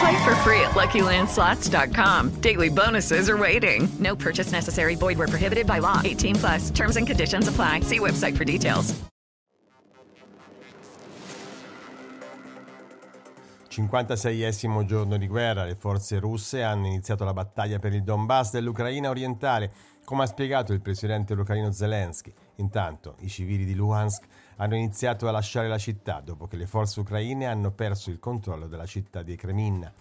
Play for free at LuckyLandSlots.com. Daily bonuses are waiting. No purchase necessary. Void where prohibited by law. 18 plus. Terms and conditions apply. See website for details. 56esimo giorno di guerra, le forze russe hanno iniziato la battaglia per il Donbass dell'Ucraina orientale, come ha spiegato il presidente ucraino Zelensky. Intanto, i civili di Luhansk hanno iniziato a lasciare la città dopo che le forze ucraine hanno perso il controllo della città di Kreminna.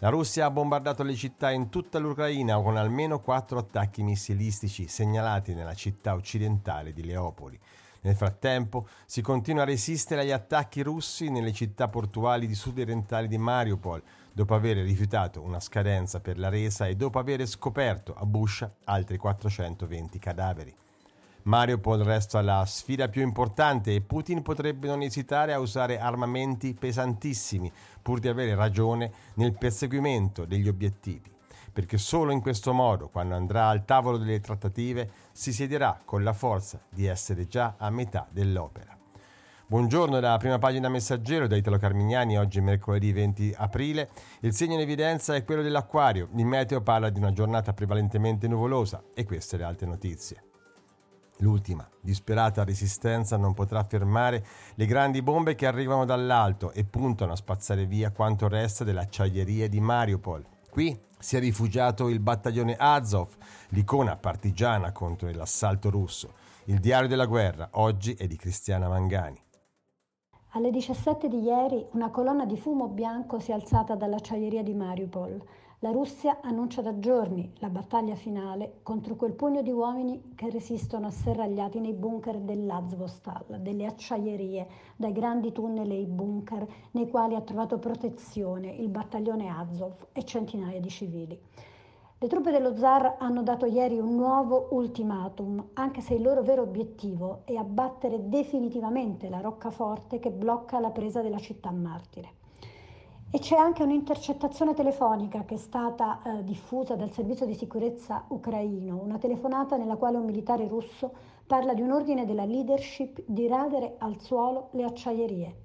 La Russia ha bombardato le città in tutta l'Ucraina con almeno quattro attacchi missilistici segnalati nella città occidentale di Leopoli. Nel frattempo si continua a resistere agli attacchi russi nelle città portuali di sud-orientali di Mariupol, dopo aver rifiutato una scadenza per la resa e dopo aver scoperto a Buscia altri 420 cadaveri. Mariupol resta la sfida più importante e Putin potrebbe non esitare a usare armamenti pesantissimi pur di avere ragione nel perseguimento degli obiettivi, perché solo in questo modo, quando andrà al tavolo delle trattative, si siederà con la forza di essere già a metà dell'opera. Buongiorno dalla prima pagina messaggero da Italo Carmignani, oggi mercoledì 20 aprile. Il segno in evidenza è quello dell'acquario. Il meteo parla di una giornata prevalentemente nuvolosa e queste le altre notizie. L'ultima, disperata resistenza non potrà fermare le grandi bombe che arrivano dall'alto e puntano a spazzare via quanto resta dell'acciaieria di Mariupol. Qui si è rifugiato il battaglione Azov, l'icona partigiana contro l'assalto russo. Il diario della guerra oggi è di Cristiana Mangani. Alle 17 di ieri una colonna di fumo bianco si è alzata dall'acciaieria di Mariupol. La Russia annuncia da giorni la battaglia finale contro quel pugno di uomini che resistono asserragliati nei bunker dell'Azvostal, delle acciaierie, dai grandi tunnel e i bunker nei quali ha trovato protezione il battaglione Azov e centinaia di civili. Le truppe dello zar hanno dato ieri un nuovo ultimatum, anche se il loro vero obiettivo è abbattere definitivamente la roccaforte che blocca la presa della città martire. E c'è anche un'intercettazione telefonica che è stata eh, diffusa dal servizio di sicurezza ucraino, una telefonata nella quale un militare russo parla di un ordine della leadership di radere al suolo le acciaierie.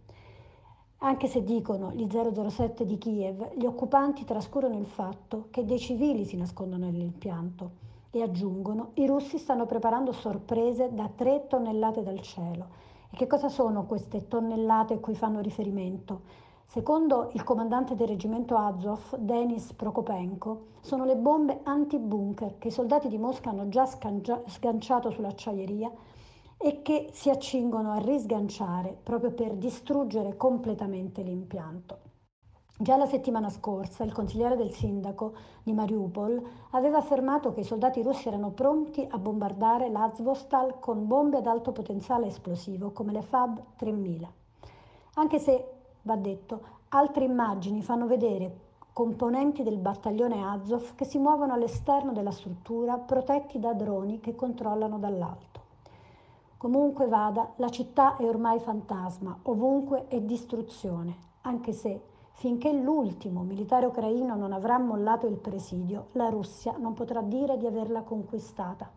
Anche se dicono gli 007 di Kiev, gli occupanti trascurano il fatto che dei civili si nascondono nell'impianto e aggiungono i russi stanno preparando sorprese da 3 tonnellate dal cielo. E che cosa sono queste tonnellate a cui fanno riferimento? Secondo il comandante del reggimento Azov, Denis Prokopenko, sono le bombe anti-bunker che i soldati di Mosca hanno già sganciato sull'acciaieria e che si accingono a risganciare proprio per distruggere completamente l'impianto. Già la settimana scorsa il consigliere del sindaco di Mariupol aveva affermato che i soldati russi erano pronti a bombardare l'Azvostal con bombe ad alto potenziale esplosivo come le Fab 3000. Anche se Va detto, altre immagini fanno vedere componenti del battaglione Azov che si muovono all'esterno della struttura protetti da droni che controllano dall'alto. Comunque vada, la città è ormai fantasma, ovunque è distruzione, anche se finché l'ultimo militare ucraino non avrà mollato il presidio, la Russia non potrà dire di averla conquistata.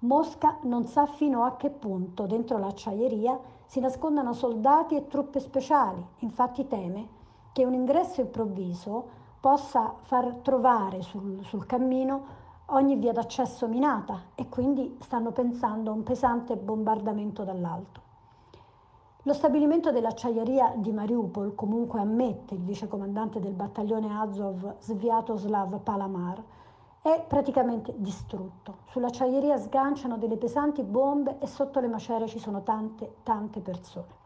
Mosca non sa fino a che punto dentro l'acciaieria si nascondano soldati e truppe speciali, infatti teme che un ingresso improvviso possa far trovare sul, sul cammino ogni via d'accesso minata e quindi stanno pensando a un pesante bombardamento dall'alto. Lo stabilimento dell'acciaieria di Mariupol comunque ammette il vicecomandante del battaglione Azov Sviatoslav Palamar è praticamente distrutto. Sull'acciaieria sganciano delle pesanti bombe e sotto le macerie ci sono tante, tante persone.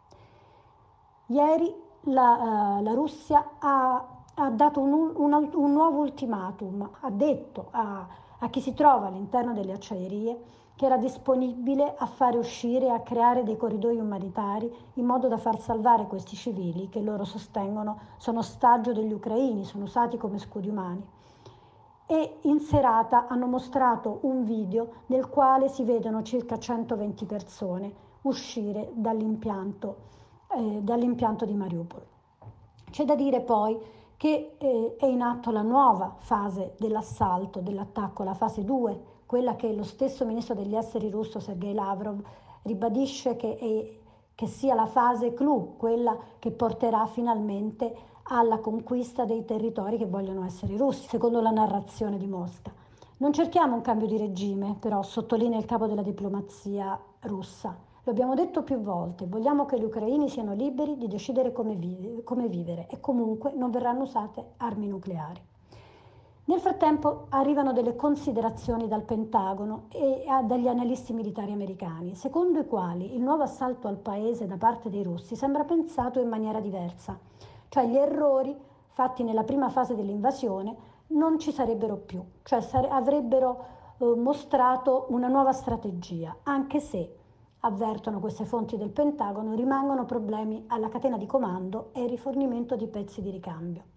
Ieri la, uh, la Russia ha, ha dato un, un, un, nuovo ultimatum, ha detto a, a chi si trova all'interno delle acciaierie che era disponibile a fare uscire a creare dei corridoi umanitari in modo da far salvare questi civili che loro sostengono sono ostaggio degli ucraini, sono usati come scudi umani. E in serata hanno mostrato un video nel quale si vedono circa 120 persone uscire dall'impianto, eh, dall'impianto di Mariupol. C'è da dire poi che eh, è in atto la nuova fase dell'assalto, dell'attacco, la fase 2, quella che lo stesso ministro degli esteri russo Sergei Lavrov ribadisce che, è, che sia la fase clou, quella che porterà finalmente alla conquista dei territori che vogliono essere russi, secondo la narrazione di Mosca. Non cerchiamo un cambio di regime, però sottolinea il capo della diplomazia russa. Lo abbiamo detto più volte, vogliamo che gli ucraini siano liberi di decidere come, vive, come vivere e comunque non verranno usate armi nucleari. Nel frattempo arrivano delle considerazioni dal Pentagono e dagli analisti militari americani, secondo i quali il nuovo assalto al paese da parte dei russi sembra pensato in maniera diversa, cioè gli errori fatti nella prima fase dell'invasione non ci sarebbero più, cioè sare- avrebbero eh, mostrato una nuova strategia, anche se, avvertono queste fonti del Pentagono, rimangono problemi alla catena di comando e rifornimento di pezzi di ricambio.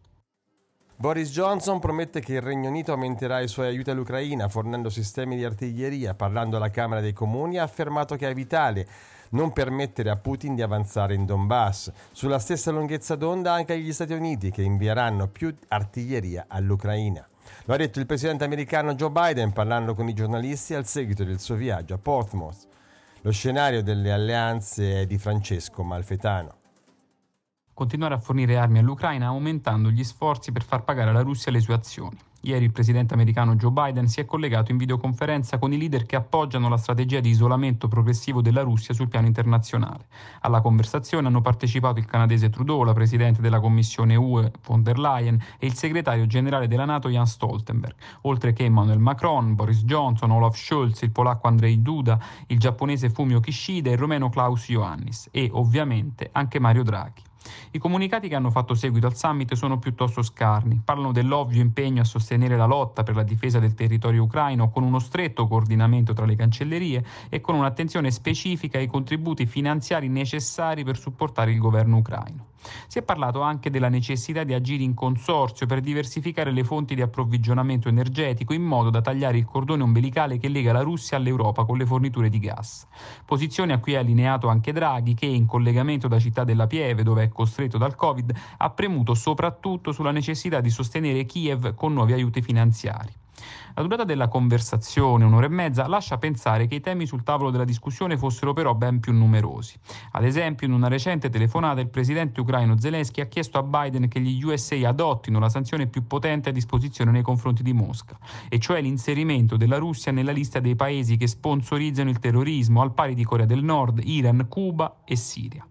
Boris Johnson promette che il Regno Unito aumenterà i suoi aiuti all'Ucraina fornendo sistemi di artiglieria. Parlando alla Camera dei Comuni ha affermato che è vitale non permettere a Putin di avanzare in Donbass. Sulla stessa lunghezza d'onda anche gli Stati Uniti che invieranno più artiglieria all'Ucraina. Lo ha detto il presidente americano Joe Biden parlando con i giornalisti al seguito del suo viaggio a Portsmouth. Lo scenario delle alleanze è di Francesco Malfetano continuare a fornire armi all'Ucraina aumentando gli sforzi per far pagare alla Russia le sue azioni. Ieri il presidente americano Joe Biden si è collegato in videoconferenza con i leader che appoggiano la strategia di isolamento progressivo della Russia sul piano internazionale. Alla conversazione hanno partecipato il canadese Trudeau, la presidente della Commissione UE von der Leyen e il segretario generale della Nato Jan Stoltenberg, oltre che Emmanuel Macron, Boris Johnson, Olaf Scholz, il polacco Andrzej Duda, il giapponese Fumio Kishida e il romeno Klaus Ioannis e ovviamente anche Mario Draghi. I comunicati che hanno fatto seguito al summit sono piuttosto scarni, parlano dell'ovvio impegno a sostenere la lotta per la difesa del territorio ucraino con uno stretto coordinamento tra le cancellerie e con un'attenzione specifica ai contributi finanziari necessari per supportare il governo ucraino. Si è parlato anche della necessità di agire in consorzio per diversificare le fonti di approvvigionamento energetico in modo da tagliare il cordone ombelicale che lega la Russia all'Europa con le forniture di gas. Posizione a cui è allineato anche Draghi che in collegamento da Città della Pieve, dove è costretto dal Covid, ha premuto soprattutto sulla necessità di sostenere Kiev con nuovi aiuti finanziari. La durata della conversazione, un'ora e mezza, lascia pensare che i temi sul tavolo della discussione fossero però ben più numerosi. Ad esempio, in una recente telefonata il presidente ucraino Zelensky ha chiesto a Biden che gli USA adottino la sanzione più potente a disposizione nei confronti di Mosca, e cioè l'inserimento della Russia nella lista dei paesi che sponsorizzano il terrorismo al pari di Corea del Nord, Iran, Cuba e Siria.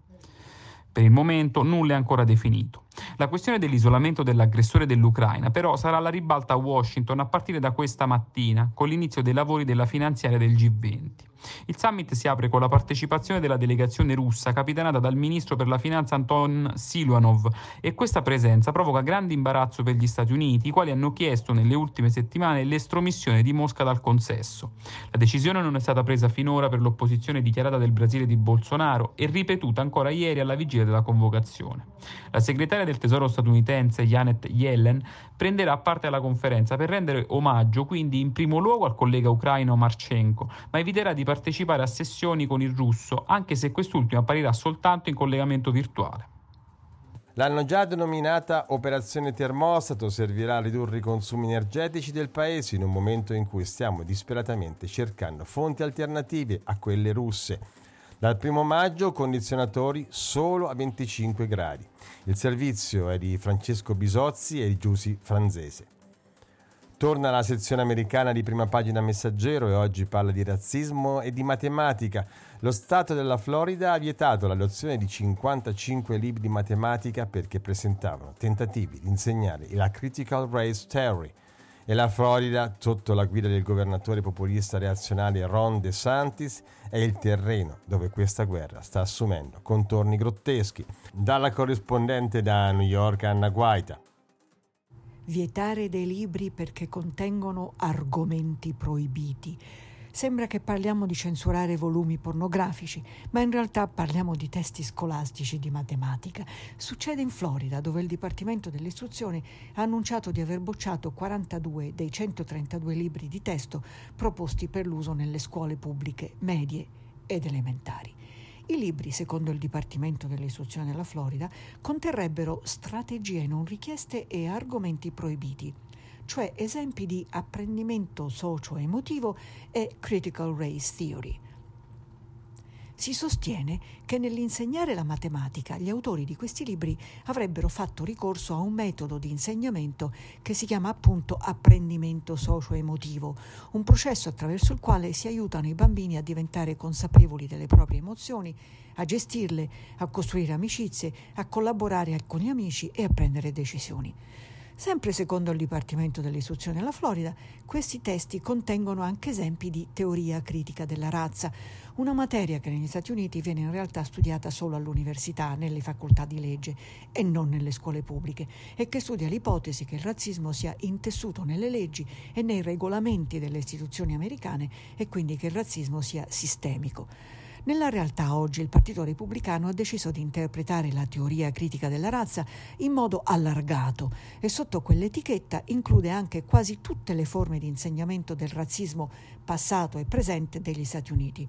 Per il momento nulla è ancora definito. La questione dell'isolamento dell'aggressore dell'Ucraina però sarà alla ribalta a Washington a partire da questa mattina, con l'inizio dei lavori della finanziaria del G20. Il summit si apre con la partecipazione della delegazione russa capitanata dal ministro per la finanza Anton Siluanov e questa presenza provoca grande imbarazzo per gli Stati Uniti, i quali hanno chiesto nelle ultime settimane l'estromissione di Mosca dal consesso. La decisione non è stata presa finora per l'opposizione dichiarata del Brasile di Bolsonaro e ripetuta ancora ieri alla vigilia della convocazione. La segretaria del Tesoro statunitense Janet Yellen prenderà parte alla conferenza per rendere omaggio quindi in primo luogo al collega ucraino Marchenko, ma eviterà di partecipare a sessioni con il russo, anche se quest'ultimo apparirà soltanto in collegamento virtuale. L'hanno già denominata Operazione Termostato, servirà a ridurre i consumi energetici del paese in un momento in cui stiamo disperatamente cercando fonti alternative a quelle russe. Dal primo maggio condizionatori solo a 25 gradi. Il servizio è di Francesco Bisozzi e di Giussi Franzese. Torna la sezione americana di prima pagina messaggero e oggi parla di razzismo e di matematica. Lo Stato della Florida ha vietato l'adozione di 55 libri di matematica perché presentavano tentativi di insegnare la critical race theory. E la Florida, sotto la guida del governatore populista reazionario Ron DeSantis, è il terreno dove questa guerra sta assumendo contorni grotteschi. Dalla corrispondente da New York Anna Guaita. Vietare dei libri perché contengono argomenti proibiti Sembra che parliamo di censurare volumi pornografici, ma in realtà parliamo di testi scolastici di matematica. Succede in Florida, dove il Dipartimento dell'Istruzione ha annunciato di aver bocciato 42 dei 132 libri di testo proposti per l'uso nelle scuole pubbliche medie ed elementari. I libri, secondo il Dipartimento dell'Istruzione della Florida, conterrebbero strategie non richieste e argomenti proibiti cioè esempi di apprendimento socio-emotivo e critical race theory. Si sostiene che nell'insegnare la matematica gli autori di questi libri avrebbero fatto ricorso a un metodo di insegnamento che si chiama appunto apprendimento socio-emotivo, un processo attraverso il quale si aiutano i bambini a diventare consapevoli delle proprie emozioni, a gestirle, a costruire amicizie, a collaborare con gli amici e a prendere decisioni. Sempre secondo il Dipartimento dell'Istruzione della Florida, questi testi contengono anche esempi di teoria critica della razza, una materia che negli Stati Uniti viene in realtà studiata solo all'università, nelle facoltà di legge e non nelle scuole pubbliche, e che studia l'ipotesi che il razzismo sia intessuto nelle leggi e nei regolamenti delle istituzioni americane e quindi che il razzismo sia sistemico. Nella realtà oggi il Partito Repubblicano ha deciso di interpretare la teoria critica della razza in modo allargato e sotto quell'etichetta include anche quasi tutte le forme di insegnamento del razzismo passato e presente degli Stati Uniti.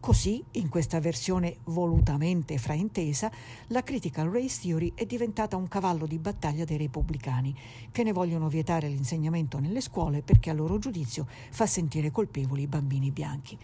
Così, in questa versione volutamente fraintesa, la critical race theory è diventata un cavallo di battaglia dei repubblicani, che ne vogliono vietare l'insegnamento nelle scuole perché a loro giudizio fa sentire colpevoli i bambini bianchi.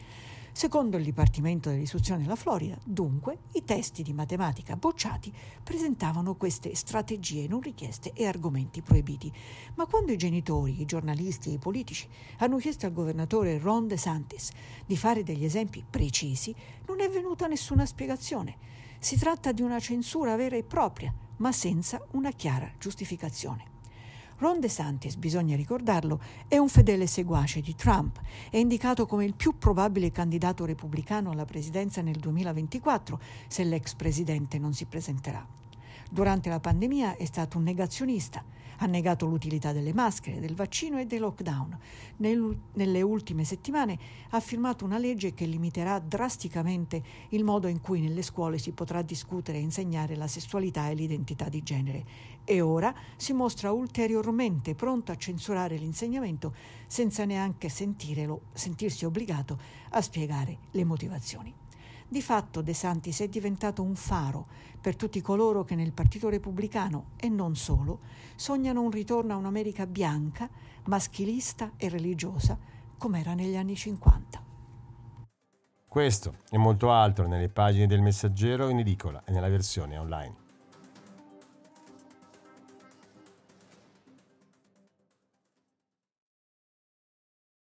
Secondo il Dipartimento dell'Istruzione della Florida, dunque, i testi di matematica bocciati presentavano queste strategie non richieste e argomenti proibiti. Ma quando i genitori, i giornalisti e i politici hanno chiesto al governatore Ron DeSantis di fare degli esempi precisi, non è venuta nessuna spiegazione. Si tratta di una censura vera e propria, ma senza una chiara giustificazione. Ron DeSantis, bisogna ricordarlo, è un fedele seguace di Trump, è indicato come il più probabile candidato repubblicano alla presidenza nel 2024 se l'ex presidente non si presenterà. Durante la pandemia è stato un negazionista, ha negato l'utilità delle maschere, del vaccino e dei lockdown. Nel, nelle ultime settimane ha firmato una legge che limiterà drasticamente il modo in cui nelle scuole si potrà discutere e insegnare la sessualità e l'identità di genere. E ora si mostra ulteriormente pronto a censurare l'insegnamento senza neanche sentirsi obbligato a spiegare le motivazioni. Di fatto De Santis è diventato un faro per tutti coloro che nel Partito Repubblicano e non solo sognano un ritorno a un'America bianca, maschilista e religiosa come era negli anni 50. Questo e molto altro nelle pagine del Messaggero in edicola e nella versione online.